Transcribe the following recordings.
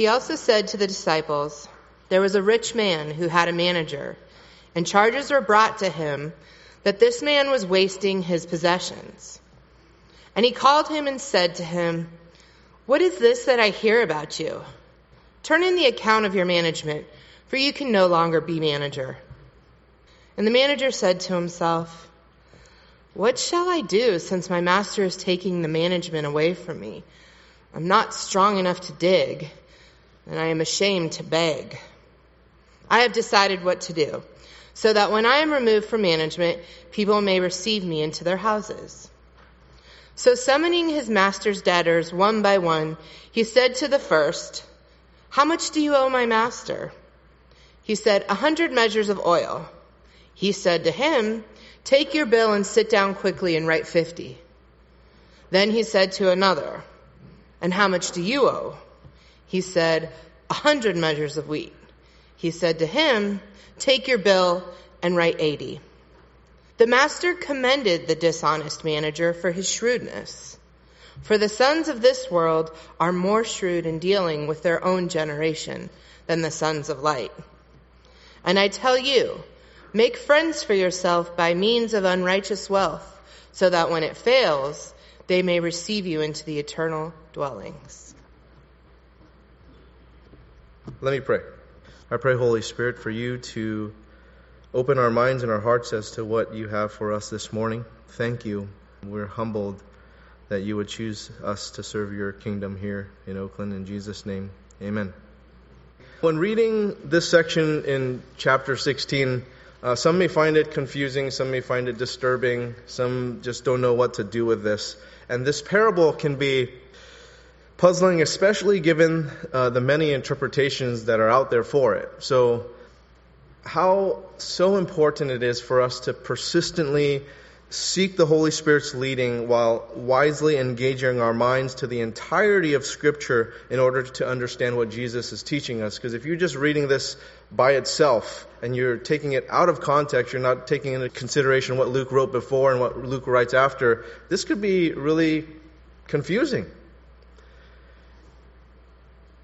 He also said to the disciples, There was a rich man who had a manager, and charges were brought to him that this man was wasting his possessions. And he called him and said to him, What is this that I hear about you? Turn in the account of your management, for you can no longer be manager. And the manager said to himself, What shall I do since my master is taking the management away from me? I'm not strong enough to dig and I am ashamed to beg. I have decided what to do, so that when I am removed from management, people may receive me into their houses. So summoning his master's debtors one by one, he said to the first, How much do you owe my master? He said, A hundred measures of oil. He said to him, Take your bill and sit down quickly and write fifty. Then he said to another, And how much do you owe? He said, A hundred measures of wheat. He said to him, Take your bill and write eighty. The master commended the dishonest manager for his shrewdness. For the sons of this world are more shrewd in dealing with their own generation than the sons of light. And I tell you, make friends for yourself by means of unrighteous wealth, so that when it fails, they may receive you into the eternal dwellings. Let me pray. I pray, Holy Spirit, for you to open our minds and our hearts as to what you have for us this morning. Thank you. We're humbled that you would choose us to serve your kingdom here in Oakland. In Jesus' name, amen. When reading this section in chapter 16, uh, some may find it confusing, some may find it disturbing, some just don't know what to do with this. And this parable can be puzzling, especially given uh, the many interpretations that are out there for it. So, how so important it is for us to persistently seek the Holy Spirit's leading while wisely engaging our minds to the entirety of Scripture in order to understand what Jesus is teaching us. Because if you're just reading this by itself and you're taking it out of context, you're not taking into consideration what Luke wrote before and what Luke writes after, this could be really confusing.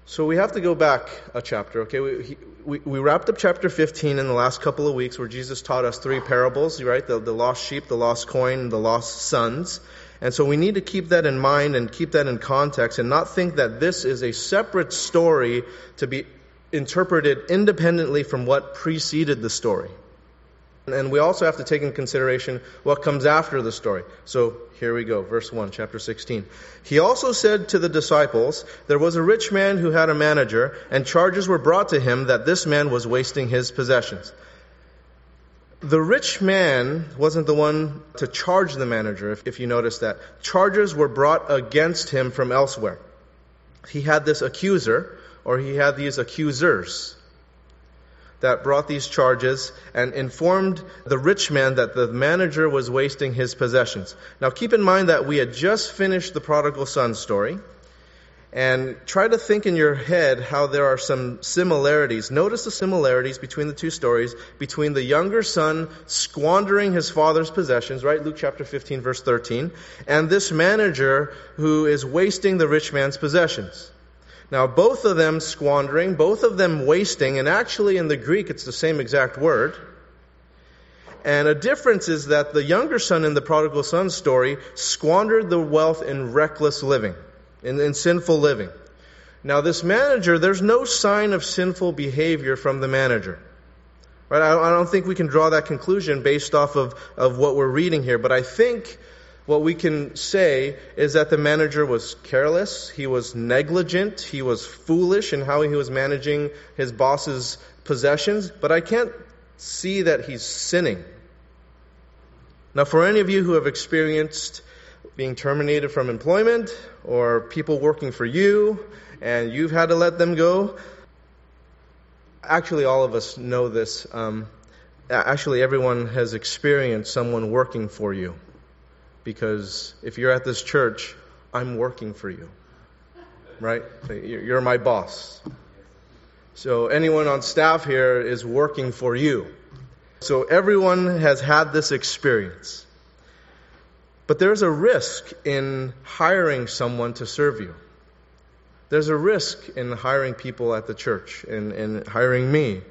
So we have to go back a chapter, okay? We, we, we, wrapped up chapter 15 in the last couple of weeks where Jesus taught us three parables, right? The, the lost sheep, the lost coin, the lost sons. And so we need to keep that in mind and keep that in context and not think that this is a separate story to be interpreted independently from what preceded the story. And we also have to take into consideration what comes after the story. So here we go, verse 1, chapter 16. He also said to the disciples, There was a rich man who had a manager, and charges were brought to him that this man was wasting his possessions. The rich man wasn't the one to charge the manager, if, if you notice that. Charges were brought against him from elsewhere. He had this accuser, or he had these accusers that brought these charges and informed the rich man that the manager was wasting his possessions. Now keep in mind that we had just finished the prodigal son story. And try to think in your head how there are some similarities. Notice the similarities between the two stories, between the younger son squandering his father's possessions, right? Luke chapter 15 verse 13, and this manager who is wasting the rich man's possessions. Now, both of them squandering, both of them wasting, and actually in the Greek it's the same exact word. And a difference is that the younger son in the prodigal son story squandered the wealth in reckless living, in, in sinful living. Now, this manager, there's no sign of sinful behavior from the manager. Right? I, I don't think we can draw that conclusion based off of, of what we're reading here, but I think what we can say is that the manager was careless, he was negligent, he was foolish in how he was managing his boss's possessions, but I can't see that he's sinning. Now, for any of you who have experienced being terminated from employment or people working for you and you've had to let them go, actually, all of us know this. Um, actually, everyone has experienced someone working for you because if you're at this church, I'm working for you. Right? You're my boss. So anyone on staff here is working for you. So everyone has had this experience. But there's a risk in hiring someone to serve you. There's a risk in hiring people at the church and, and hiring me.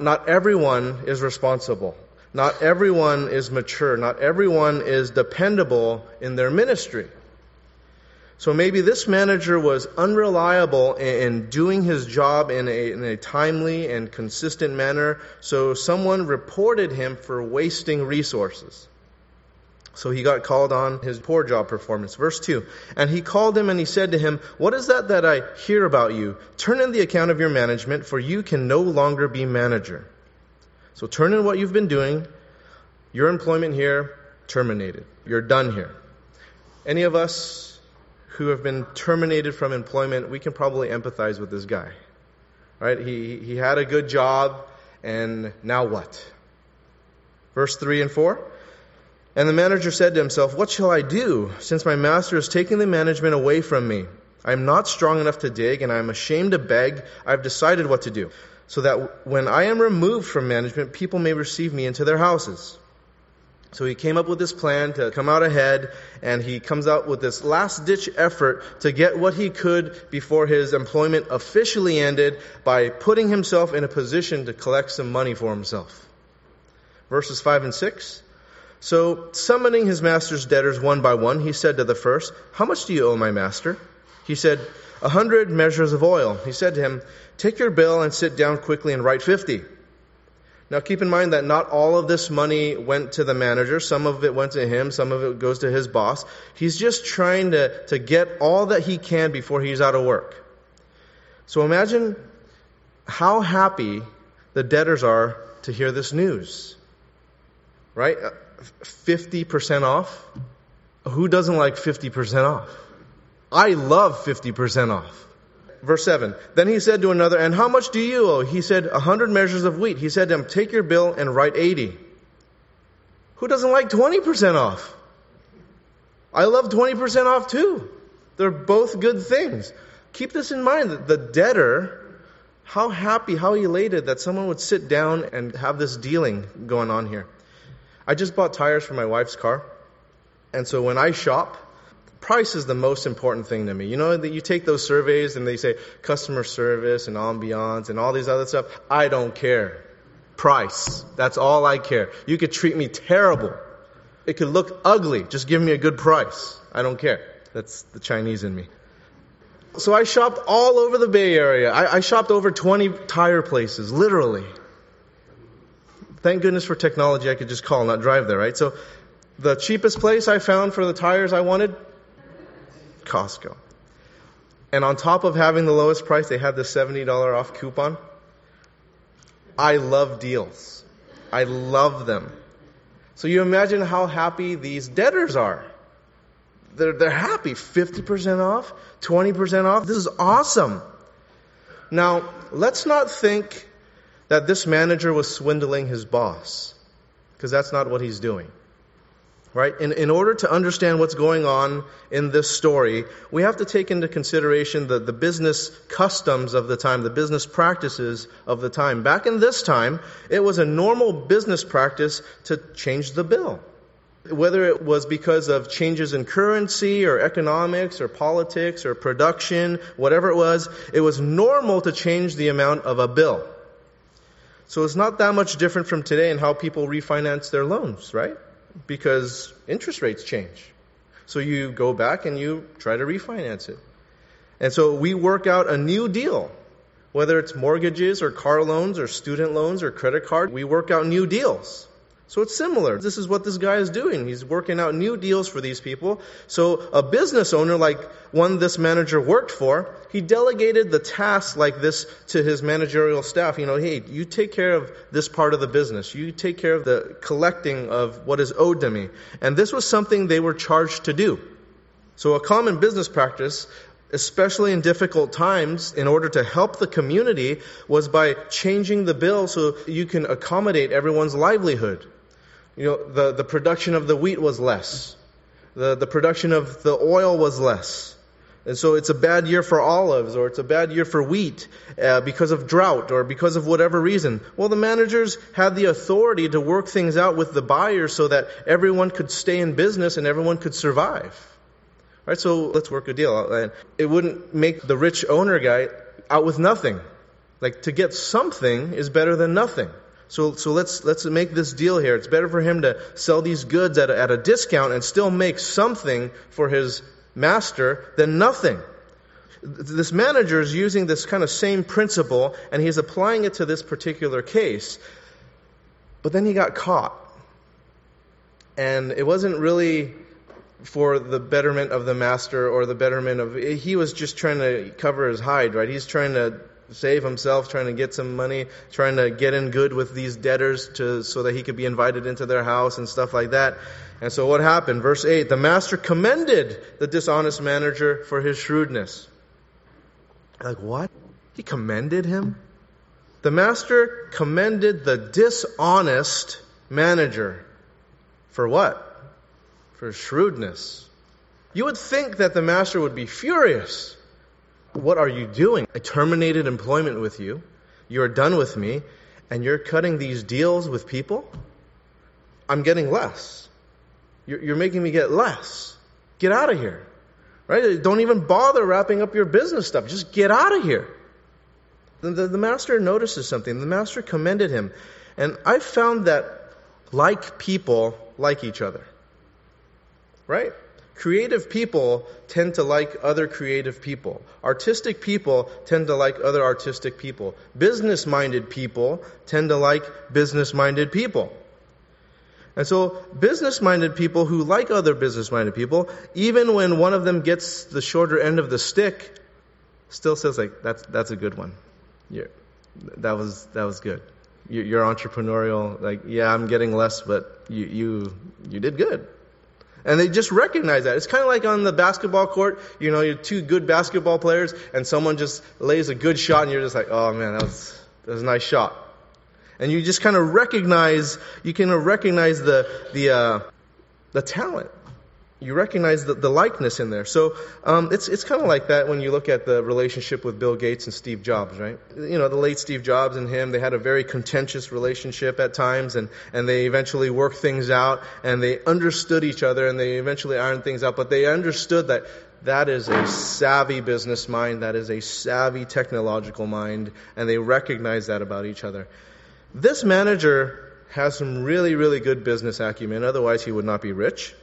Not everyone is responsible. Not everyone is mature. Not everyone is dependable in their ministry. So maybe this manager was unreliable in doing his job in a, in a, timely and consistent manner, so someone reported him for wasting resources. So he got called on his poor job performance. Verse 2. And he called him and he said to him, What is that that I hear about you? Turn in the account of your management, for you can no longer be manager. So turn in what you've been doing. Your employment here terminated. You're done here. Any of us who have been terminated from employment, we can probably empathize with this guy. Right? He, he had a good job, and now what? Verse 3 and 4. And the manager said to himself, What shall I do, since my master is taking the management away from me? I am not strong enough to dig, and I am ashamed to beg. I have decided what to do, so that when I am removed from management, people may receive me into their houses. So he came up with this plan to come out ahead, and he comes out with this last ditch effort to get what he could before his employment officially ended by putting himself in a position to collect some money for himself. Verses 5 and 6. So, summoning his master's debtors one by one, he said to the first, How much do you owe my master? He said, A hundred measures of oil. He said to him, Take your bill and sit down quickly and write fifty. Now keep in mind that not all of this money went to the manager. Some of it went to him. Some of it goes to his boss. He's just trying to, to get all that he can before he's out of work. So imagine how happy the debtors are to hear this news. Right? Uh, 50% off? Who doesn't like 50% off? I love 50% off. Verse 7. Then he said to another, And how much do you owe? He said, A hundred measures of wheat. He said to him, Take your bill and write 80. Who doesn't like 20% off? I love 20% off too. They're both good things. Keep this in mind that the debtor, how happy, how elated that someone would sit down and have this dealing going on here. I just bought tires for my wife's car. And so when I shop, price is the most important thing to me. You know that you take those surveys and they say customer service and ambiance and all these other stuff. I don't care. Price. That's all I care. You could treat me terrible. It could look ugly. Just give me a good price. I don't care. That's the Chinese in me. So I shopped all over the Bay Area. I, I shopped over 20 tire places, literally. Thank goodness for technology, I could just call, not drive there, right? So the cheapest place I found for the tires I wanted, Costco. And on top of having the lowest price, they had the $70 off coupon. I love deals. I love them. So you imagine how happy these debtors are. They're, they're happy. 50% off, 20% off. This is awesome. Now, let's not think that this manager was swindling his boss, because that's not what he's doing. Right? In, in order to understand what's going on in this story, we have to take into consideration the, the business customs of the time, the business practices of the time. Back in this time, it was a normal business practice to change the bill. Whether it was because of changes in currency or economics or politics or production, whatever it was, it was normal to change the amount of a bill. So it's not that much different from today in how people refinance their loans, right? Because interest rates change. So you go back and you try to refinance it. And so we work out a new deal. Whether it's mortgages or car loans or student loans or credit card, we work out new deals. So it's similar. This is what this guy is doing. He's working out new deals for these people. So a business owner like one this manager worked for, he delegated the tasks like this to his managerial staff. You know, hey, you take care of this part of the business. You take care of the collecting of what is owed to me. And this was something they were charged to do. So a common business practice especially in difficult times, in order to help the community, was by changing the bill so you can accommodate everyone's livelihood. You know, the, the production of the wheat was less. The, the production of the oil was less. And so it's a bad year for olives or it's a bad year for wheat uh, because of drought or because of whatever reason. Well, the managers had the authority to work things out with the buyers so that everyone could stay in business and everyone could survive. Right, so let's work a deal. And it wouldn't make the rich owner guy out with nothing. Like to get something is better than nothing. So, so let's, let's make this deal here. It's better for him to sell these goods at a, at a discount and still make something for his master than nothing. This manager is using this kind of same principle and he's applying it to this particular case. But then he got caught. And it wasn't really for the betterment of the master or the betterment of he was just trying to cover his hide right? He's trying to save himself trying to get some money trying to get in good with these debtors to so that he could be invited into their house and stuff like that. And so what happened? Verse 8 the master commended the dishonest manager for his shrewdness. Like what? He commended him? The master commended the dishonest manager for what for shrewdness. You would think that the master would be furious. What are you doing? I terminated employment with you. You're done with me, and you're cutting these deals with people? I'm getting less. You're, making me get less. Get out of here. Right? Don't even bother wrapping up your business stuff. Just get out of here. The, the, the master notices something. The master commended him. And I found that like people like each other. Right? Creative people tend to like other creative people. Artistic people tend to like other artistic people. Business minded people tend to like business minded people. And so, business minded people who like other business minded people, even when one of them gets the shorter end of the stick, still says, like, that's, that's a good one. You're, that was, that was good. You're entrepreneurial. Like, yeah, I'm getting less, but you, you, you did good. And they just recognize that. It's kind of like on the basketball court, you know, you're two good basketball players and someone just lays a good shot and you're just like, oh man, that was, that was a nice shot. And you just kind of recognize, you can recognize the, the, uh, the talent you recognize the, the likeness in there. So um, it's it's kind of like that when you look at the relationship with Bill Gates and Steve Jobs, right? You know, the late Steve Jobs and him, they had a very contentious relationship at times, and and they eventually worked things out, and they understood each other, and they eventually ironed things out. But they understood that that is a savvy business mind, that is a savvy technological mind, and they recognize that about each other. This manager has some really, really good business acumen, otherwise he would not be rich.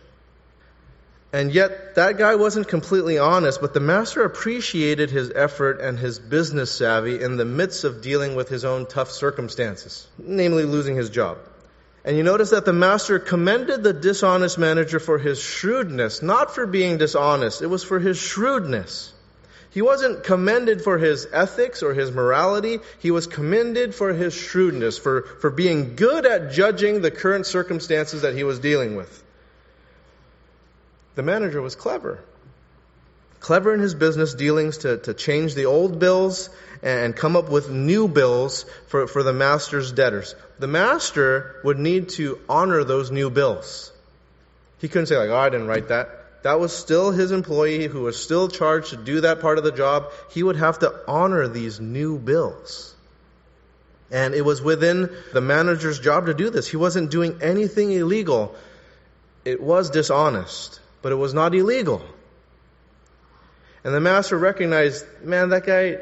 And yet, that guy wasn't completely honest, but the master appreciated his effort and his business savvy in the midst of dealing with his own tough circumstances, namely losing his job. And you notice that the master commended the dishonest manager for his shrewdness, not for being dishonest. It was for his shrewdness. He wasn't commended for his ethics or his morality. He was commended for his shrewdness, for, for being good at judging the current circumstances that he was dealing with the manager was clever. Clever in his business dealings to, to change the old bills and come up with new bills for, for the master's debtors. The master would need to honor those new bills. He couldn't say, like, oh, I didn't write that. That was still his employee who was still charged to do that part of the job. He would have to honor these new bills. And it was within the manager's job to do this. He wasn't doing anything illegal. It was dishonest but it was not illegal. And the master recognized, man, that guy,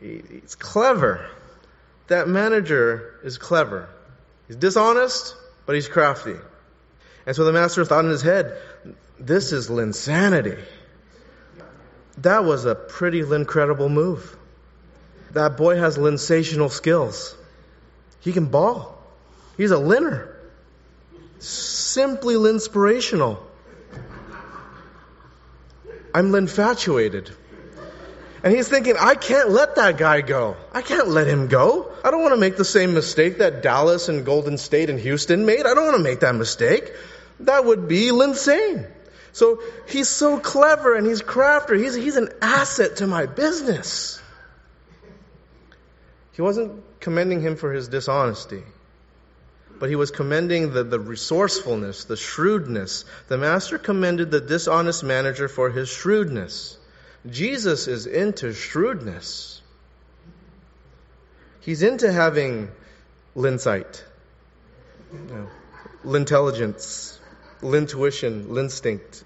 he's clever. That manager is clever. He's dishonest, but he's crafty. And so the master thought in his head, this is linsanity. That was a pretty incredible move. That boy has linsational skills. He can ball. He's a linner. Simply linspirational. I'm infatuated. And he's thinking, I can't let that guy go. I can't let him go. I don't want to make the same mistake that Dallas and Golden State and Houston made. I don't want to make that mistake. That would be insane. So he's so clever and he's crafter. He's, he's an asset to my business. He wasn't commending him for his dishonesty but he was commending the, the resourcefulness, the shrewdness. The master commended the dishonest manager for his shrewdness. Jesus is into shrewdness. He's into having linsight, lintelligence, lintuition, linstinct.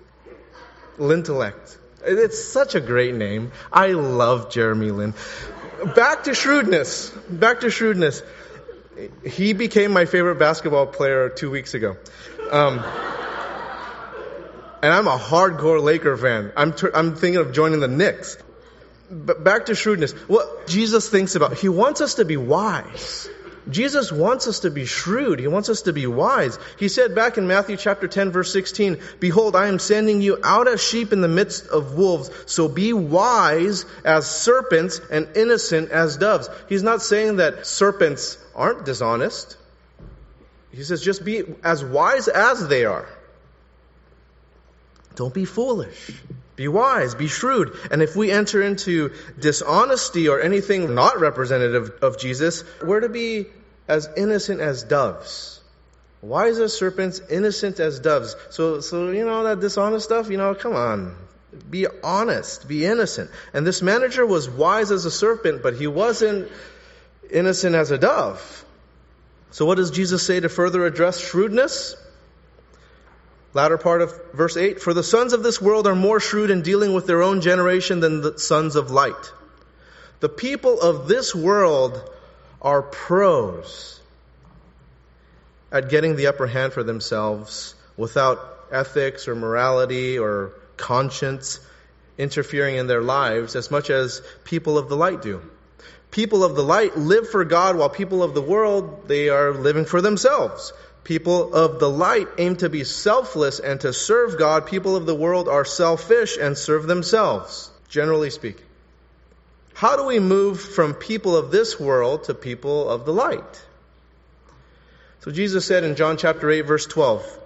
Lintellect. It's such a great name. I love Jeremy Lin. Back to shrewdness. Back to shrewdness. He became my favorite basketball player two weeks ago. Um, and I'm a hardcore Laker fan. I'm, ter- I'm thinking of joining the Knicks. But back to shrewdness. What Jesus thinks about, he wants us to be wise. Jesus wants us to be shrewd. He wants us to be wise. He said back in Matthew chapter 10 verse 16, Behold, I am sending you out as sheep in the midst of wolves. So be wise as serpents and innocent as doves. He's not saying that serpents aren't dishonest. He says just be as wise as they are. Don't be foolish. Be wise, be shrewd. And if we enter into dishonesty or anything not representative of Jesus, we're to be as innocent as doves. Wise as serpents, innocent as doves. So, so, you know, that dishonest stuff, you know, come on. Be honest, be innocent. And this manager was wise as a serpent, but he wasn't innocent as a dove. So what does Jesus say to further address shrewdness? Latter part of verse 8 For the sons of this world are more shrewd in dealing with their own generation than the sons of light. The people of this world are pros at getting the upper hand for themselves without ethics or morality or conscience interfering in their lives as much as people of the light do. People of the light live for God while people of the world, they are living for themselves. People of the light aim to be selfless and to serve God. People of the world are selfish and serve themselves, generally speaking. How do we move from people of this world to people of the light? So Jesus said in John chapter 8 verse 12,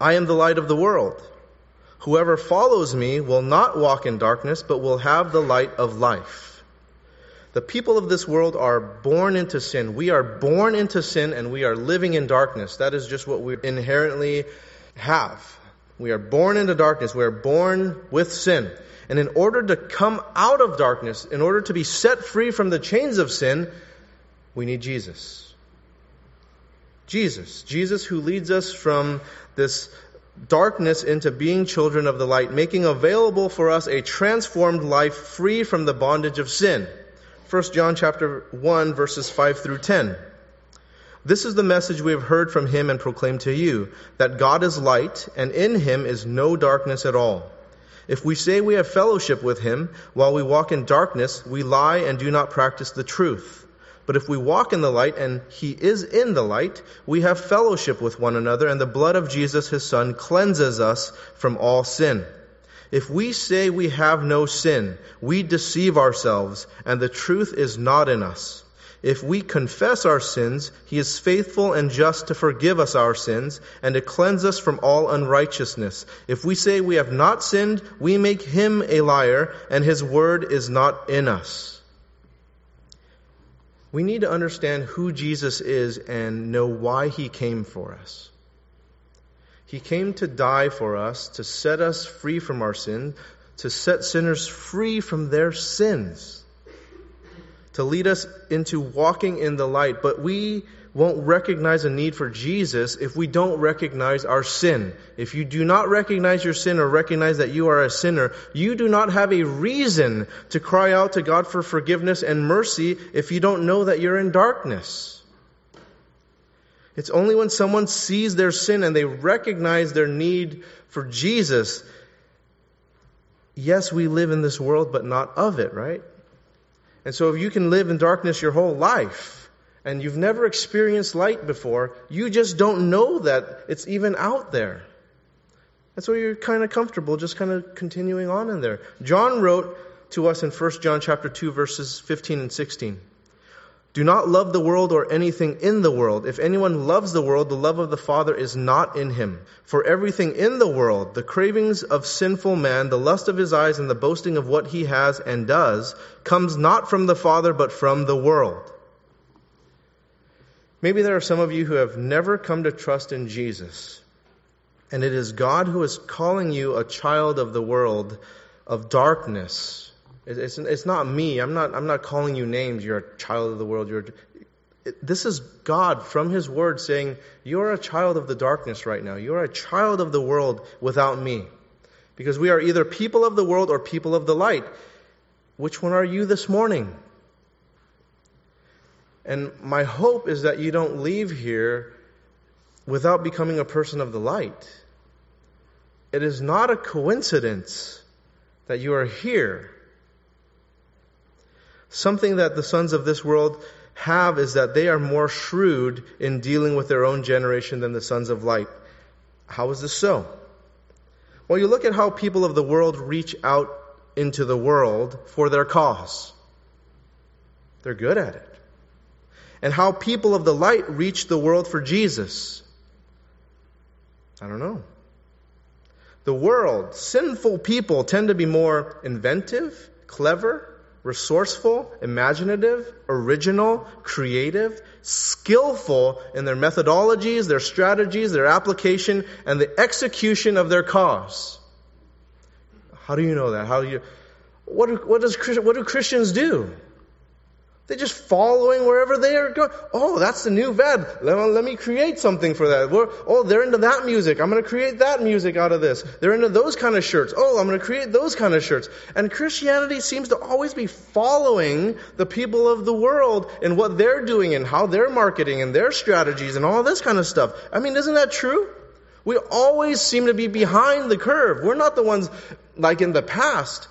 I am the light of the world. Whoever follows me will not walk in darkness, but will have the light of life. The people of this world are born into sin. We are born into sin and we are living in darkness. That is just what we inherently have. We are born into darkness. We are born with sin. And in order to come out of darkness, in order to be set free from the chains of sin, we need Jesus. Jesus. Jesus who leads us from this darkness into being children of the light, making available for us a transformed life free from the bondage of sin. 1 John chapter 1 verses 5 through 10. This is the message we have heard from him and proclaimed to you, that God is light, and in him is no darkness at all. If we say we have fellowship with him while we walk in darkness, we lie and do not practice the truth. But if we walk in the light and he is in the light, we have fellowship with one another, and the blood of Jesus his son cleanses us from all sin. If we say we have no sin, we deceive ourselves, and the truth is not in us. If we confess our sins, he is faithful and just to forgive us our sins and to cleanse us from all unrighteousness. If we say we have not sinned, we make him a liar, and his word is not in us. We need to understand who Jesus is and know why he came for us. He came to die for us, to set us free from our sin, to set sinners free from their sins, to lead us into walking in the light. But we won't recognize a need for Jesus if we don't recognize our sin. If you do not recognize your sin or recognize that you are a sinner, you do not have a reason to cry out to God for forgiveness and mercy if you don't know that you're in darkness. It's only when someone sees their sin and they recognize their need for Jesus. Yes, we live in this world, but not of it, right? And so if you can live in darkness your whole life and you've never experienced light before, you just don't know that it's even out there. That's why you're kind of comfortable just kind of continuing on in there. John wrote to us in 1 John chapter 2 verses 15 and 16. Do not love the world or anything in the world. If anyone loves the world, the love of the Father is not in him. For everything in the world, the cravings of sinful man, the lust of his eyes, and the boasting of what he has and does, comes not from the Father, but from the world. Maybe there are some of you who have never come to trust in Jesus. And it is God who is calling you a child of the world, of darkness, it's, it's not me. I'm not, I'm not calling you names. You're a child of the world. You're, this is God from His Word saying, You're a child of the darkness right now. You're a child of the world without me. Because we are either people of the world or people of the light. Which one are you this morning? And my hope is that you don't leave here without becoming a person of the light. It is not a coincidence that you are here. Something that the sons of this world have is that they are more shrewd in dealing with their own generation than the sons of light. How is this so? Well, you look at how people of the world reach out into the world for their cause. They're good at it. And how people of the light reach the world for Jesus. I don't know. The world, sinful people tend to be more inventive, clever, resourceful, imaginative, original, creative, skillful in their methodologies, their strategies, their application, and the execution of their cause. How do you know that? How do you, what, do, what, does, what do Christians do? They're just following wherever they are going. Oh, that's the new vibe. Let, let me create something for that. We're, oh, they're into that music. I'm going to create that music out of this. They're into those kind of shirts. Oh, I'm going to create those kind of shirts. And Christianity seems to always be following the people of the world and what they're doing and how they're marketing and their strategies and all this kind of stuff. I mean, isn't that true? We always seem to be behind the curve. We're not the ones like in the past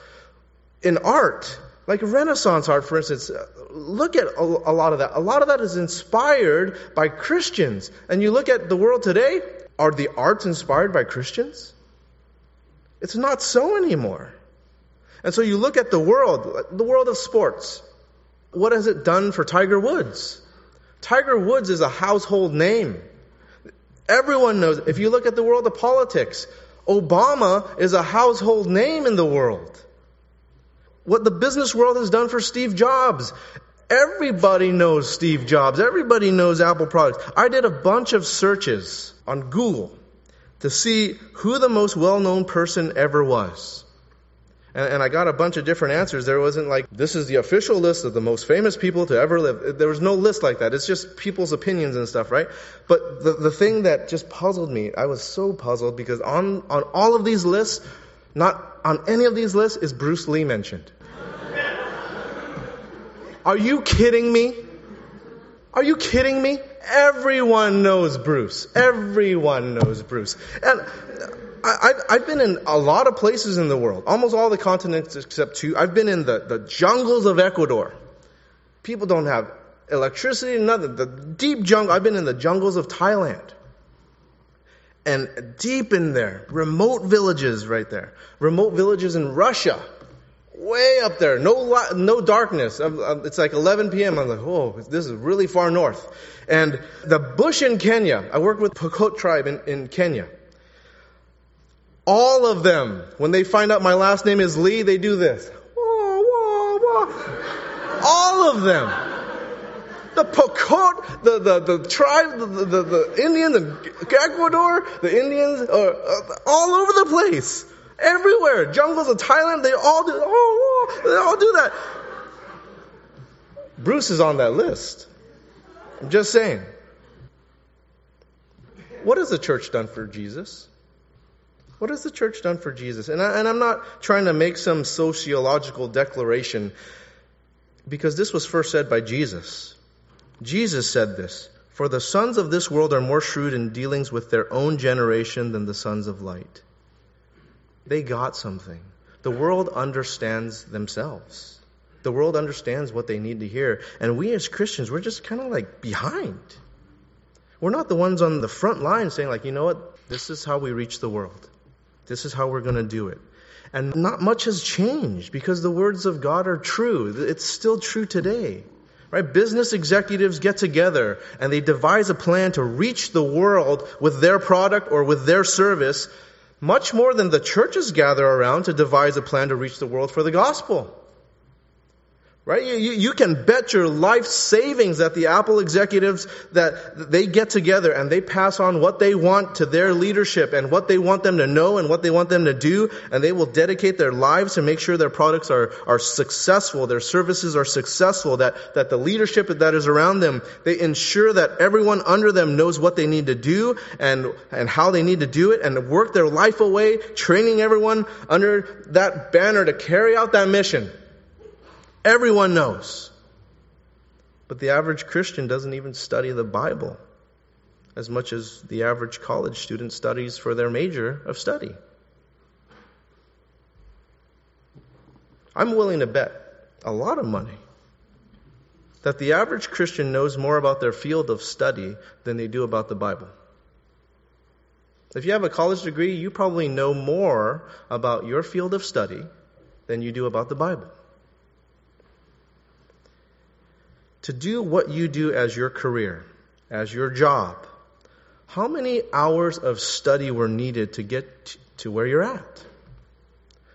in art like Renaissance art, for instance, look at a, lot of that. A lot of that is inspired by Christians. And you look at the world today, are the arts inspired by Christians? It's not so anymore. And so you look at the world, the world of sports. What has it done for Tiger Woods? Tiger Woods is a household name. Everyone knows. If you look at the world of politics, Obama is a household name in the world what the business world has done for Steve Jobs. Everybody knows Steve Jobs. Everybody knows Apple products. I did a bunch of searches on Google to see who the most well-known person ever was. And, and, I got a bunch of different answers. There wasn't like, this is the official list of the most famous people to ever live. There was no list like that. It's just people's opinions and stuff, right? But the, the thing that just puzzled me, I was so puzzled because on, on all of these lists, not on any of these lists is Bruce Lee mentioned. Are you kidding me? Are you kidding me? Everyone knows Bruce. Everyone knows Bruce. And I, have been in a lot of places in the world, almost all the continents except two. I've been in the, the jungles of Ecuador. People don't have electricity, nothing. The deep jungle. I've been in the jungles of Thailand. And deep in there, remote villages right there. Remote villages in Russia way up there, no no darkness. Um, um, it's like 11 p.m. I'm like, oh, this is really far north. And the bush in Kenya, I worked with Pokot tribe in, in Kenya. All of them, when they find out my last name is Lee, they do this. All of them. The Pokot, the, the, the tribe, the, the, the Indian, the Ecuador, the Indians, are uh, all over the place. Everywhere. Jungles of Thailand, they all do, oh, oh, they all do that. Bruce is on that list. I'm just saying. What has the church done for Jesus? What has the church done for Jesus? And, I, and I'm not trying to make some sociological declaration because this was first said by Jesus. Jesus said this For the sons of this world are more shrewd in dealings with their own generation than the sons of light. They got something. The world understands themselves. The world understands what they need to hear. And we as Christians, we're just kind of like behind. We're not the ones on the front line saying, like, you know what? This is how we reach the world. This is how we're going to do it. And not much has changed because the words of God are true. It's still true today. Right? Business executives get together and they devise a plan to reach the world with their product or with their service much more than the churches gather around to devise a plan to reach the world for the gospel. Right? You, you, can bet your life savings that the Apple executives that they get together and they pass on what they want to their leadership and what they want them to know and what they want them to do and they will dedicate their lives to make sure their products are, are successful, their services are successful, that, that the leadership that is around them, they ensure that everyone under them knows what they need to do and, and how they need to do it and work their life away, training everyone under that banner to carry out that mission. Everyone knows. But the average Christian doesn't even study the Bible as much as the average college student studies for their major of study. I'm willing to bet a lot of money that the average Christian knows more about their field of study than they do about the Bible. If you have a college degree, you probably know more about your field of study than you do about the Bible. To do what you do as your career, as your job, how many hours of study were needed to get to where you're at?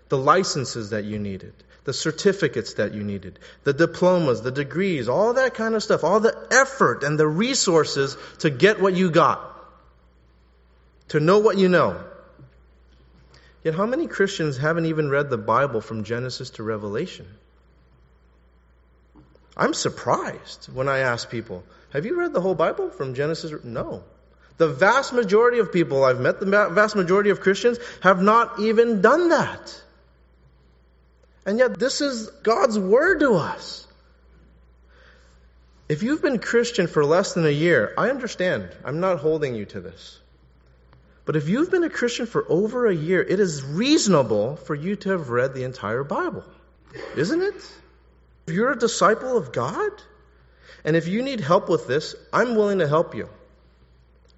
The licenses that you needed, the certificates that you needed, the diplomas, the degrees, all that kind of stuff, all the effort and the resources to get what you got, to know what you know. Yet, how many Christians haven't even read the Bible from Genesis to Revelation? I'm surprised when I ask people, have you read the whole Bible from Genesis? No. The vast majority of people I've met, the vast majority of Christians, have not even done that. And yet, this is God's word to us. If you've been Christian for less than a year, I understand. I'm not holding you to this. But if you've been a Christian for over a year, it is reasonable for you to have read the entire Bible. Isn't it? If you're a disciple of God, and if you need help with this, I'm willing to help you.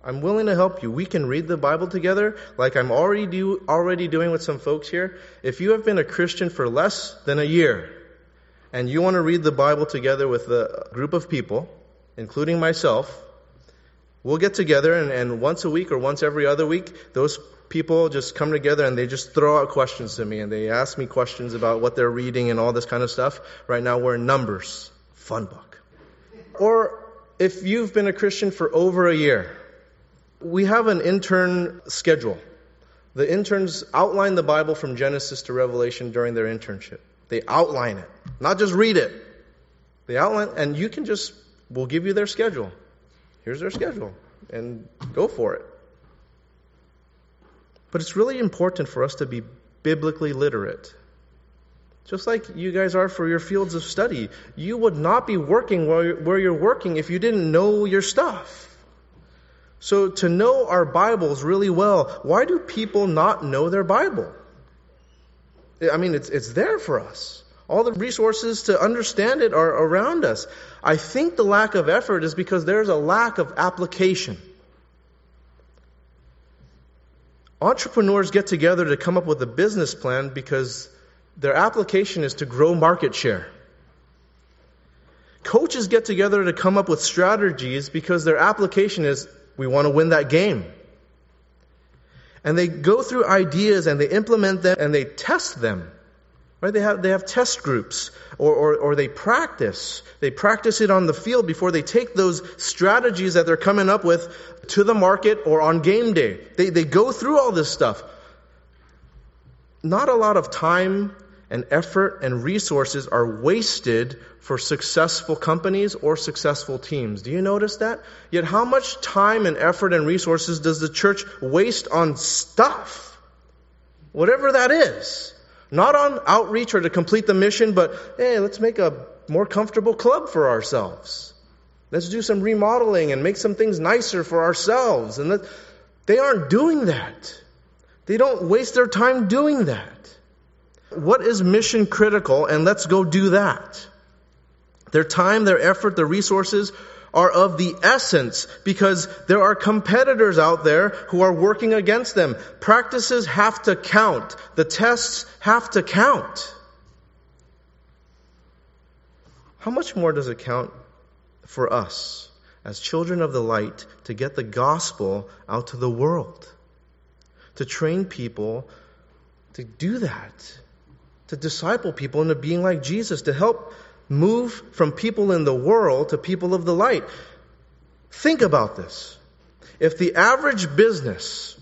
I'm willing to help you. We can read the Bible together, like I'm already do, already doing with some folks here. If you have been a Christian for less than a year, and you want to read the Bible together with a group of people, including myself, we'll get together and, and once a week or once every other week, those people just come together and they just throw out questions to me and they ask me questions about what they're reading and all this kind of stuff. Right now we're in Numbers. Fun book. Or if you've been a Christian for over a year, we have an intern schedule. The interns outline the Bible from Genesis to Revelation during their internship. They outline it, not just read it. They outline, and you can just, we'll give you their schedule. Here's their schedule, and go for it. But it's really important for us to be biblically literate. Just like you guys are for your fields of study. You would not be working where you're working if you didn't know your stuff. So, to know our Bibles really well, why do people not know their Bible? I mean, it's, it's there for us. All the resources to understand it are around us. I think the lack of effort is because there's a lack of application. Entrepreneurs get together to come up with a business plan because their application is to grow market share. Coaches get together to come up with strategies because their application is we want to win that game. And they go through ideas and they implement them and they test them. Right? They have, they have test groups or, or, or they practice. They practice it on the field before they take those strategies that they're coming up with to the market or on game day. They, they go through all this stuff. Not a lot of time and effort and resources are wasted for successful companies or successful teams. Do you notice that? Yet, how much time and effort and resources does the church waste on stuff? Whatever that is. Not on outreach or to complete the mission, but hey, let's make a more comfortable club for ourselves. Let's do some remodeling and make some things nicer for ourselves. And that, they aren't doing that. They don't waste their time doing that. What is mission critical? And let's go do that. Their time, their effort, their resources are of the essence because there are competitors out there who are working against them. Practices have to count. The tests have to count. How much more does it count for us as children of the light to get the gospel out to the world, to train people to do that, to disciple people into being like Jesus, to help Move from people in the world to people of the light. Think about this. If the average business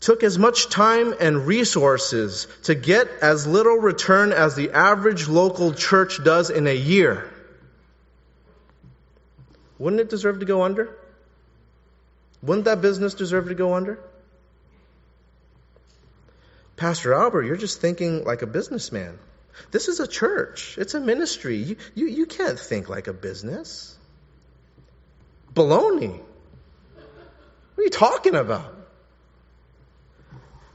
took as much time and resources to get as little return as the average local church does in a year, wouldn't it deserve to go under? Wouldn't that business deserve to go under? Pastor Albert, you're just thinking like a businessman. This is a church. It's a ministry. You, you, you can't think like a business. Baloney. What are you talking about?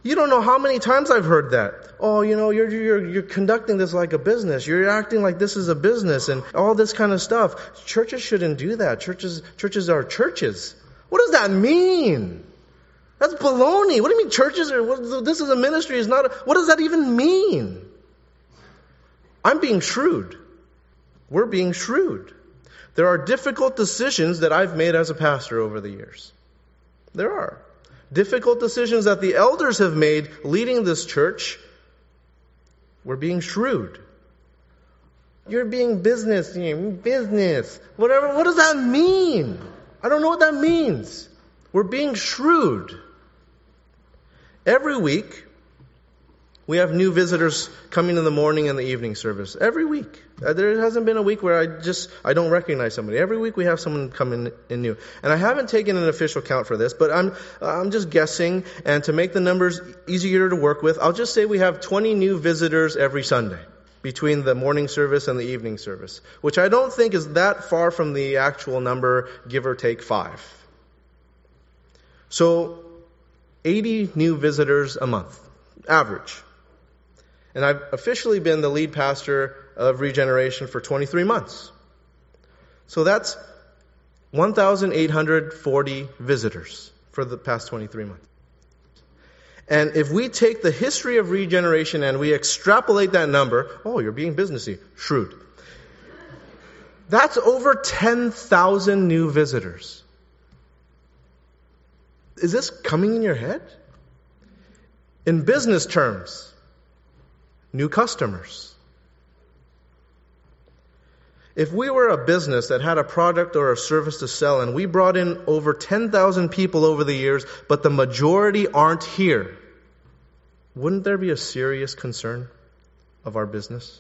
You don't know how many times I've heard that. Oh, you know, you're, you're, you're conducting this like a business. You're acting like this is a business and all this kind of stuff. Churches shouldn't do that. Churches, churches are churches. What does that mean? That's baloney. What do you mean churches are, what, this is a ministry, is not a, what does that even mean? I'm being shrewd. We're being shrewd. There are difficult decisions that I've made as a pastor over the years. There are. Difficult decisions that the elders have made leading this church. We're being shrewd. You're being business, business. Whatever, what does that mean? I don't know what that means. We're being shrewd. Every week, we have new visitors coming in the morning and the evening service. Every week. Uh, there hasn't been a week where I just, I don't recognize somebody. Every week we have someone coming in new. And I haven't taken an official count for this, but I'm, I'm just guessing. And to make the numbers easier to work with, I'll just say we have 20 new visitors every Sunday between the morning service and the evening service, which I don't think is that far from the actual number, give or take five. So 80 new visitors a month, average. And I've officially been the lead pastor of Regeneration for 23 months. So that's 1,840 visitors for the past 23 months. And if we take the history of regeneration and we extrapolate that number, oh, you're being businessy, shrewd. That's over 10,000 new visitors. Is this coming in your head? In business terms, new customers. If we were a business that had a product or a service to sell and we brought in over 10,000 people over the years, but the majority aren't here, wouldn't there be a serious concern of our business?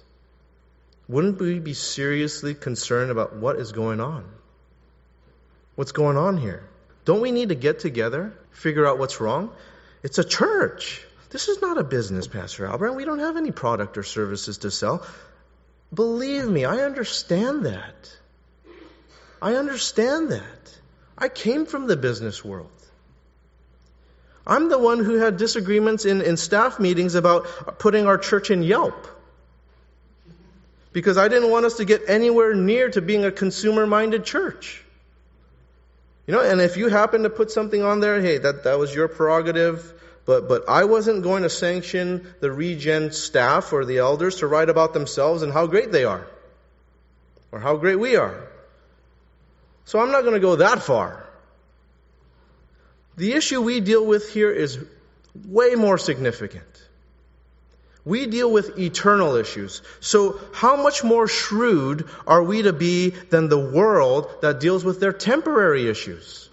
Wouldn't we be seriously concerned about what is going on? What's going on here? Don't we need to get together, figure out what's wrong? It's a church. This is not a business, Pastor Albert. We don't have any product or services to sell. Believe me, I understand that. I understand that. I came from the business world. I'm the one who had disagreements in, in staff meetings about putting our church in Yelp. Because I didn't want us to get anywhere near to being a consumer minded church. You know, and if you happen to put something on there, hey, that, that was your prerogative. But, but I wasn't going to sanction the regen staff or the elders to write about themselves and how great they are. Or how great we are. So I'm not going to go that far. The issue we deal with here is way more significant. We deal with eternal issues. So, how much more shrewd are we to be than the world that deals with their temporary issues?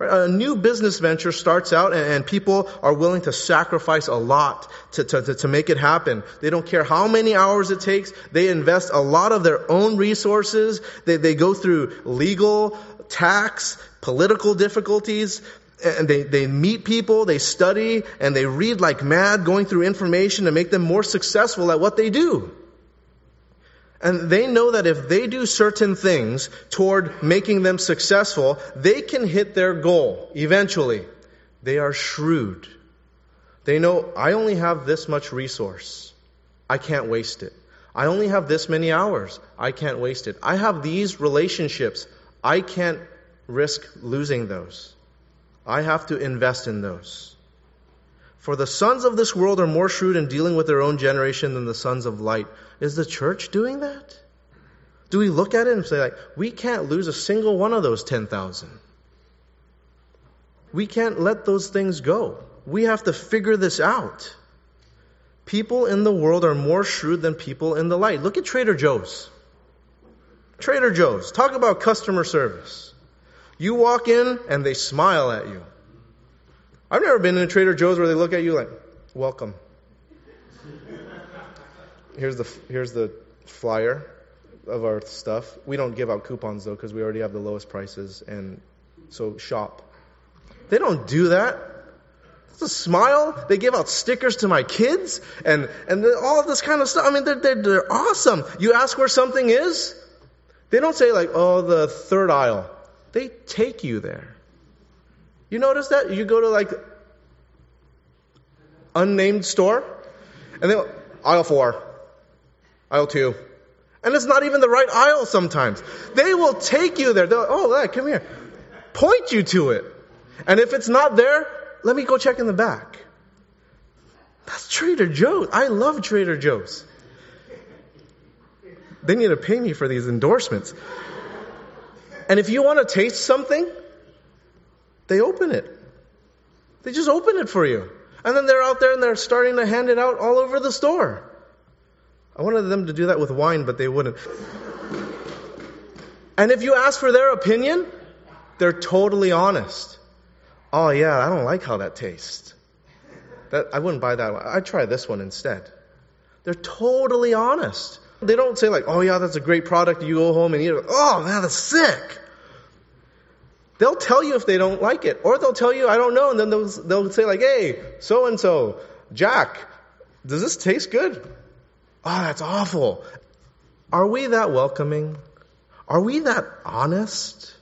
A new business venture starts out and people are willing to sacrifice a lot to, to, to, make it happen. They don't care how many hours it takes. They invest a lot of their own resources. They, they go through legal, tax, political difficulties and they, they meet people, they study, and they read like mad, going through information to make them more successful at what they do. And they know that if they do certain things toward making them successful, they can hit their goal eventually. They are shrewd. They know, I only have this much resource. I can't waste it. I only have this many hours. I can't waste it. I have these relationships. I can't risk losing those. I have to invest in those. For the sons of this world are more shrewd in dealing with their own generation than the sons of light. Is the church doing that? Do we look at it and say, like, we can't lose a single one of those 10,000? We can't let those things go. We have to figure this out. People in the world are more shrewd than people in the light. Look at Trader Joe's. Trader Joe's. Talk about customer service. You walk in and they smile at you. I've never been in a Trader Joe's where they look at you like, welcome. Here's the, here's the flyer of our stuff. We don't give out coupons though because we already have the lowest prices and so shop. They don't do that. It's a smile. They give out stickers to my kids and, and all of this kind of stuff. I mean, they're, they're, they're awesome. You ask where something is, they don't say like, oh, the third aisle. They take you there. You notice that? You go to like unnamed store and they aisle four, aisle two. And it's not even the right aisle sometimes. They will take you there. They'll, oh, come here. Point you to it. And if it's not there, let me go check in the back. That's Trader Joe's. I love Trader Joe's. They need to pay me for these endorsements. And if you want to taste something, they open it. They just open it for you. And then they're out there and they're starting to hand it out all over the store. I wanted them to do that with wine, but they wouldn't. And if you ask for their opinion, they're totally honest. Oh yeah, I don't like how that tastes. That, I wouldn't buy that one. I'd try this one instead. They're totally honest. They don't say like, oh yeah, that's a great product. You go home and eat it. Oh man, that's sick. They'll tell you if they don't like it, or they'll tell you, I don't know, and then they'll, they'll say like, hey, so and so, Jack, does this taste good? Oh, that's awful. Are we that welcoming? Are we that honest?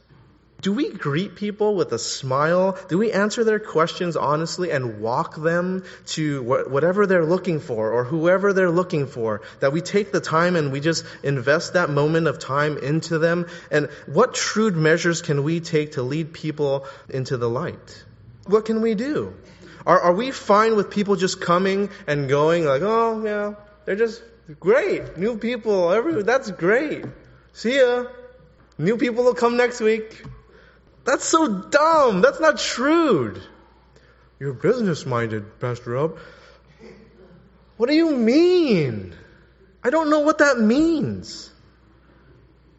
Do we greet people with a smile? Do we answer their questions honestly and walk them to whatever they're looking for or whoever they're looking for? That we take the time and we just invest that moment of time into them? And what shrewd measures can we take to lead people into the light? What can we do? Are, are we fine with people just coming and going like, oh, yeah, they're just Great. New people. Every, that's great. See ya. New people will come next week. That's so dumb. That's not shrewd. You're business minded, Pastor Rob. What do you mean? I don't know what that means.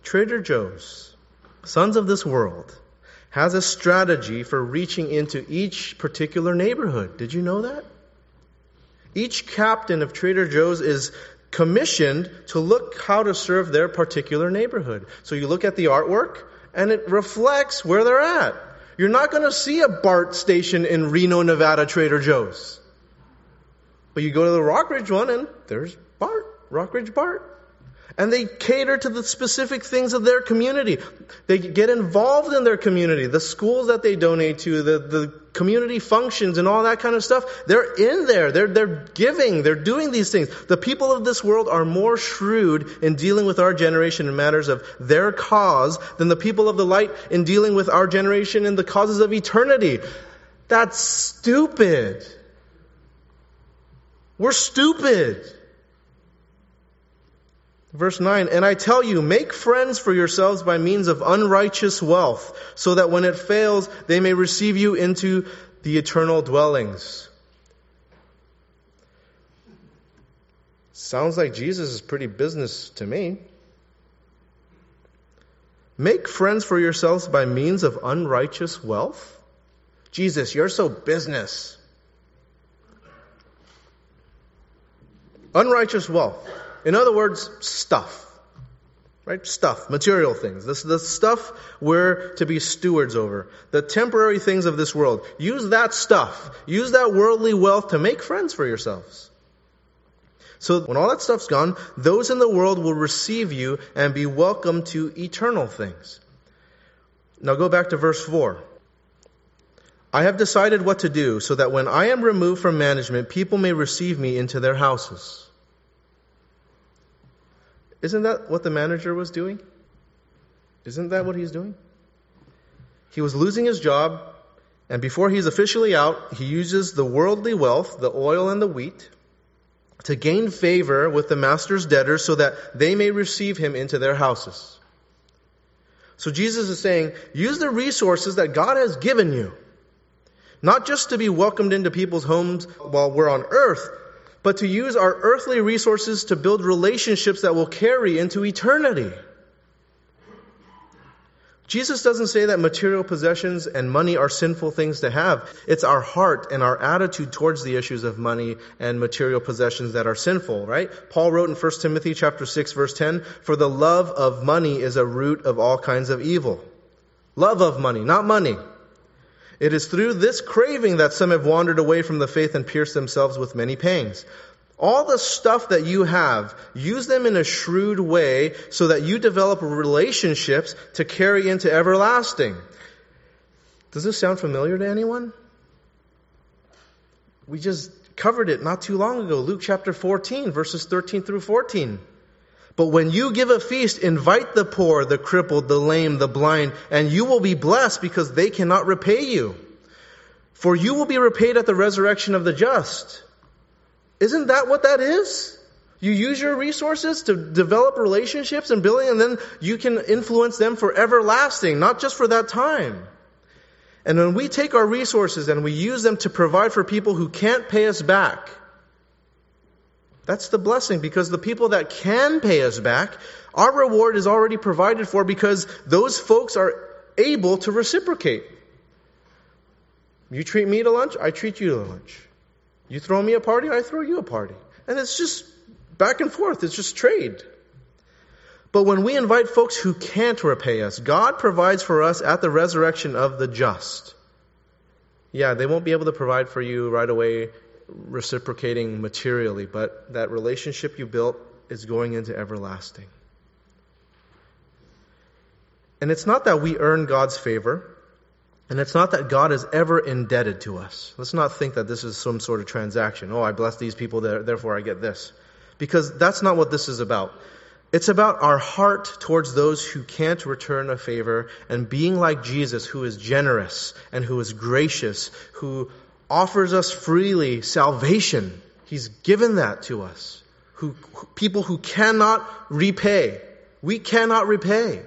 Trader Joe's, Sons of This World, has a strategy for reaching into each particular neighborhood. Did you know that? Each captain of Trader Joe's is commissioned to look how to serve their particular neighborhood. So you look at the artwork and it reflects where they're at. You're not going to see a BART station in Reno, Nevada Trader Joe's. But you go to the Rockridge one and there's BART, Rockridge BART and they cater to the specific things of their community. They get involved in their community, the schools that they donate to, the, the community functions and all that kind of stuff. They're in there. They're, they're giving. They're doing these things. The people of this world are more shrewd in dealing with our generation in matters of their cause than the people of the light in dealing with our generation in the causes of eternity. That's stupid. We're stupid. Verse 9, and I tell you, make friends for yourselves by means of unrighteous wealth, so that when it fails, they may receive you into the eternal dwellings. Sounds like Jesus is pretty business to me. Make friends for yourselves by means of unrighteous wealth? Jesus, you're so business. Unrighteous wealth. In other words, stuff. Right? Stuff, material things. This the stuff we're to be stewards over. The temporary things of this world. Use that stuff. Use that worldly wealth to make friends for yourselves. So when all that stuff's gone, those in the world will receive you and be welcome to eternal things. Now go back to verse 4. I have decided what to do so that when I am removed from management, people may receive me into their houses. Isn't that what the manager was doing? Isn't that what he's doing? He was losing his job, and before he's officially out, he uses the worldly wealth, the oil and the wheat, to gain favor with the master's debtors so that they may receive him into their houses. So Jesus is saying, use the resources that God has given you. Not just to be welcomed into people's homes while we're on earth, but to use our earthly resources to build relationships that will carry into eternity. Jesus doesn't say that material possessions and money are sinful things to have. It's our heart and our attitude towards the issues of money and material possessions that are sinful, right? Paul wrote in 1 Timothy chapter 6 verse 10, "For the love of money is a root of all kinds of evil." Love of money, not money. It is through this craving that some have wandered away from the faith and pierced themselves with many pangs. All the stuff that you have, use them in a shrewd way so that you develop relationships to carry into everlasting. Does this sound familiar to anyone? We just covered it not too long ago. Luke chapter 14, verses 13 through 14. But when you give a feast, invite the poor, the crippled, the lame, the blind, and you will be blessed because they cannot repay you. For you will be repaid at the resurrection of the just. Isn't that what that is? You use your resources to develop relationships and building, and then you can influence them for everlasting, not just for that time. And when we take our resources and we use them to provide for people who can't pay us back, that's the blessing because the people that can pay us back, our reward is already provided for because those folks are able to reciprocate. You treat me to lunch, I treat you to lunch. You throw me a party, I throw you a party. And it's just back and forth, it's just trade. But when we invite folks who can't repay us, God provides for us at the resurrection of the just. Yeah, they won't be able to provide for you right away, reciprocating materially, but that relationship you built is going into everlasting. And it's not that we earn God's favor. And it's not that God is ever indebted to us. Let's not think that this is some sort of transaction. Oh, I bless these people, therefore I get this. Because that's not what this is about. It's about our heart towards those who can't return a favor and being like Jesus, who is generous and who is gracious, who offers us freely salvation. He's given that to us. Who, people who cannot repay. We cannot repay.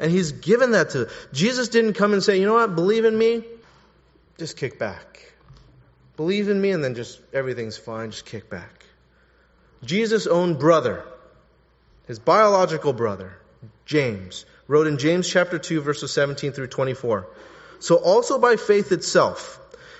And he's given that to Jesus didn't come and say, you know what, believe in me, just kick back. Believe in me and then just everything's fine, just kick back. Jesus' own brother, his biological brother, James, wrote in James chapter 2 verses 17 through 24. So also by faith itself,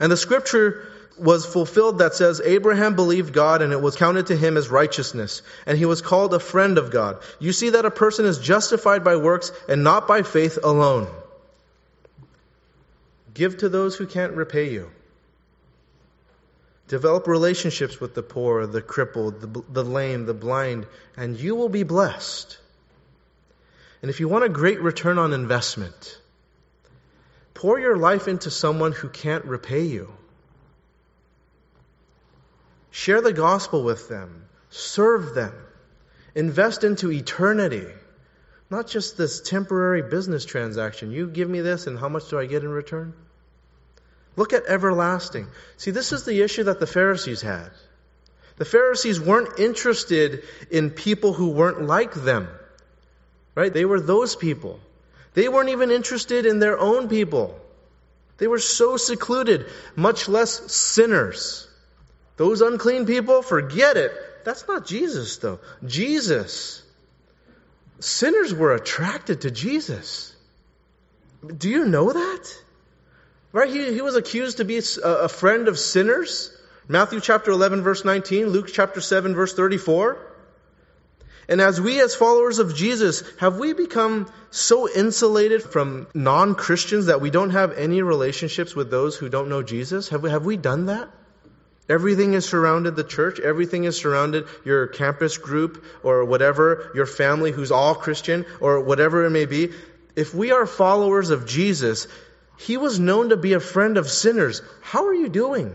And the scripture was fulfilled that says, Abraham believed God and it was counted to him as righteousness, and he was called a friend of God. You see that a person is justified by works and not by faith alone. Give to those who can't repay you. Develop relationships with the poor, the crippled, the, the lame, the blind, and you will be blessed. And if you want a great return on investment, pour your life into someone who can't repay you. Share the gospel with them. Serve them. Invest into eternity. Not just this temporary business transaction. You give me this, and how much do I get in return? Look at everlasting. See, this is the issue that the Pharisees had. The Pharisees weren't interested in people who weren't like them. Right? They were those people. They weren't even interested in their own people. They were so secluded, much less sinners. Those unclean people, forget it. That's not Jesus, though. Jesus. Sinners were attracted to Jesus. Do you know that? Right? He, he was accused to be a, a friend of sinners. Matthew chapter 11, verse 19, Luke chapter 7, verse 34. And as we, as followers of Jesus, have we become so insulated from non Christians that we don't have any relationships with those who don't know Jesus? Have we, have we done that? Everything is surrounded the church. Everything is surrounded your campus group or whatever, your family who's all Christian or whatever it may be. If we are followers of Jesus, He was known to be a friend of sinners. How are you doing?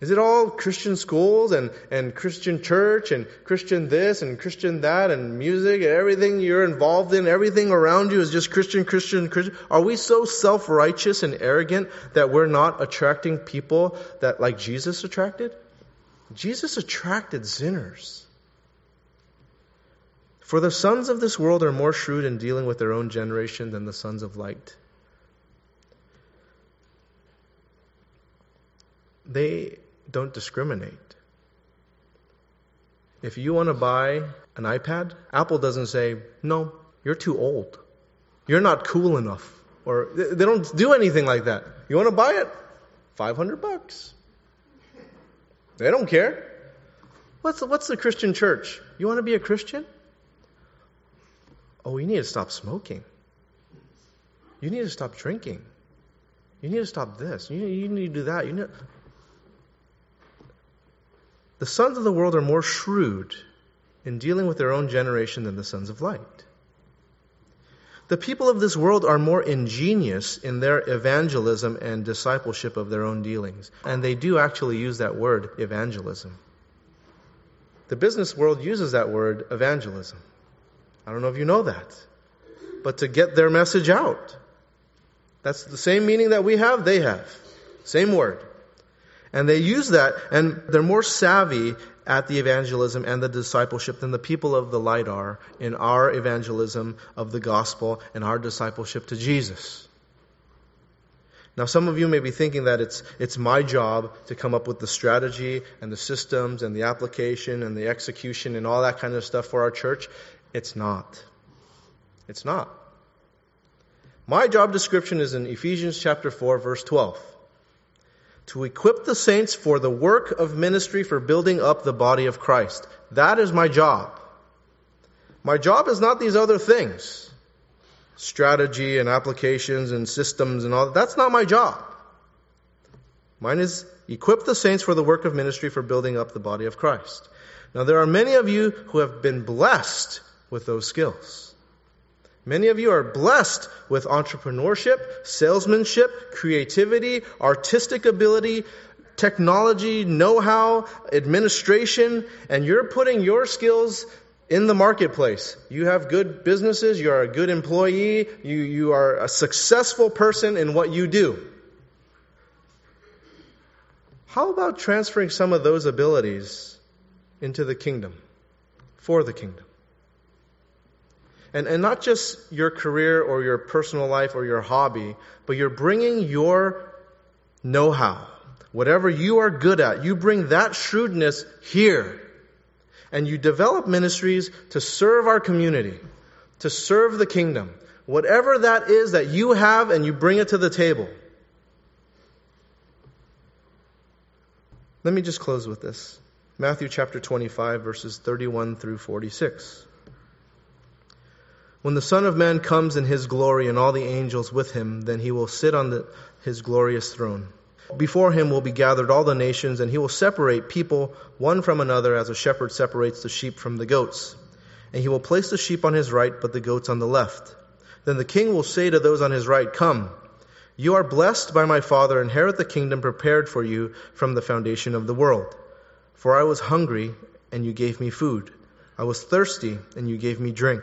Is it all Christian schools and, and Christian church and Christian this and Christian that and music and everything you're involved in, everything around you is just Christian, Christian, Christian? Are we so self-righteous and arrogant that we're not attracting people that like Jesus attracted? Jesus attracted sinners. For the sons of this world are more shrewd in dealing with their own generation than the sons of light. They don't discriminate. If you want to buy an iPad, Apple doesn't say, no, you're too old. You're not cool enough. Or they don't do anything like that. You want to buy it? 500 bucks. They don't care. What's the, what's the Christian church? You want to be a Christian? Oh, you need to stop smoking. You need to stop drinking. You need to stop this. You, you need to do that. You need, the sons of the world are more shrewd in dealing with their own generation than the sons of light. The people of this world are more ingenious in their evangelism and discipleship of their own dealings. And they do actually use that word, evangelism. The business world uses that word, evangelism. I don't know if you know that. But to get their message out. That's the same meaning that we have, they have. Same word. And they use that, and they're more savvy at the evangelism and the discipleship than the people of the light are in our evangelism of the gospel and our discipleship to Jesus. Now, some of you may be thinking that it's, it's my job to come up with the strategy and the systems and the application and the execution and all that kind of stuff for our church. It's not. It's not. My job description is in Ephesians chapter 4, verse 12 to equip the saints for the work of ministry for building up the body of Christ. That is my job. My job is not these other things. Strategy and applications and systems and all that. That's not my job. Mine is equip the saints for the work of ministry for building up the body of Christ. Now there are many of you who have been blessed with those skills. Many of you are blessed with entrepreneurship, salesmanship, creativity, artistic ability, technology, know-how, administration, and you're putting your skills in the marketplace. You have good businesses, you are a good employee, you, you are a successful person in what you do. How about transferring some of those abilities into the kingdom, for the kingdom? And, and not just your career or your personal life or your hobby, but you're bringing your know how. Whatever you are good at, you bring that shrewdness here. And you develop ministries to serve our community, to serve the kingdom. Whatever that is that you have and you bring it to the table. Let me just close with this. Matthew chapter 25, verses 31 through 46. When the Son of Man comes in his glory and all the angels with him, then he will sit on the, his glorious throne. Before him will be gathered all the nations, and he will separate people one from another as a shepherd separates the sheep from the goats. And he will place the sheep on his right, but the goats on the left. Then the king will say to those on his right, Come, you are blessed by my Father, inherit the kingdom prepared for you from the foundation of the world. For I was hungry, and you gave me food. I was thirsty, and you gave me drink.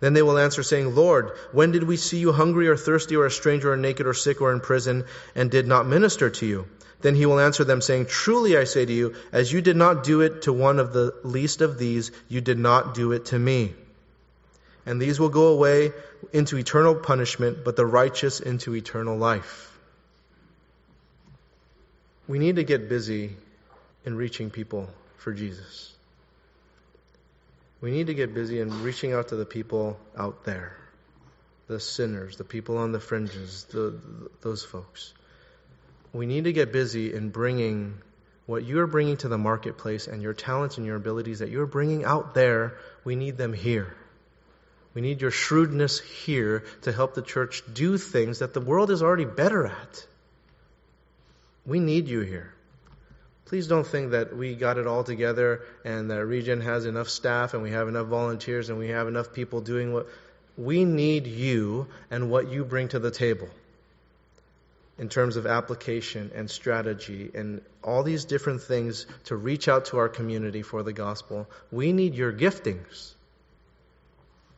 Then they will answer, saying, Lord, when did we see you hungry or thirsty or a stranger or naked or sick or in prison and did not minister to you? Then he will answer them, saying, Truly I say to you, as you did not do it to one of the least of these, you did not do it to me. and these will go away into eternal punishment, but the righteous into eternal life. We need to get busy in reaching people for Jesus. We need to get busy in reaching out to the people out there, the sinners, the people on the fringes, the, those folks. We need to get busy in bringing what you're bringing to the marketplace and your talents and your abilities that you're bringing out there, we need them here. We need your shrewdness here to help the church do things that the world is already better at. We need you here. Please don't think that we got it all together and that Regen has enough staff and we have enough volunteers and we have enough people doing what. We need you and what you bring to the table in terms of application and strategy and all these different things to reach out to our community for the gospel. We need your giftings.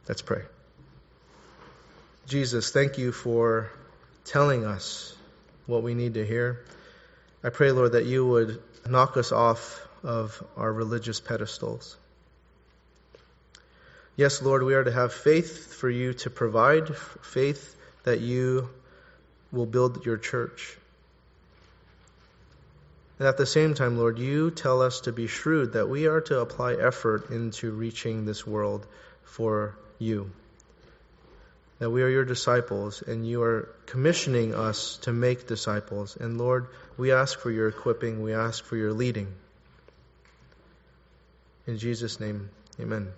Let's pray. Jesus, thank you for telling us what we need to hear. I pray, Lord, that you would knock us off of our religious pedestals. Yes, Lord, we are to have faith for you to provide, faith that you will build your church. And at the same time, Lord, you tell us to be shrewd, that we are to apply effort into reaching this world for you that we are your disciples and you are commissioning us to make disciples. And Lord, we ask for your equipping, we ask for your leading. In Jesus' name, amen.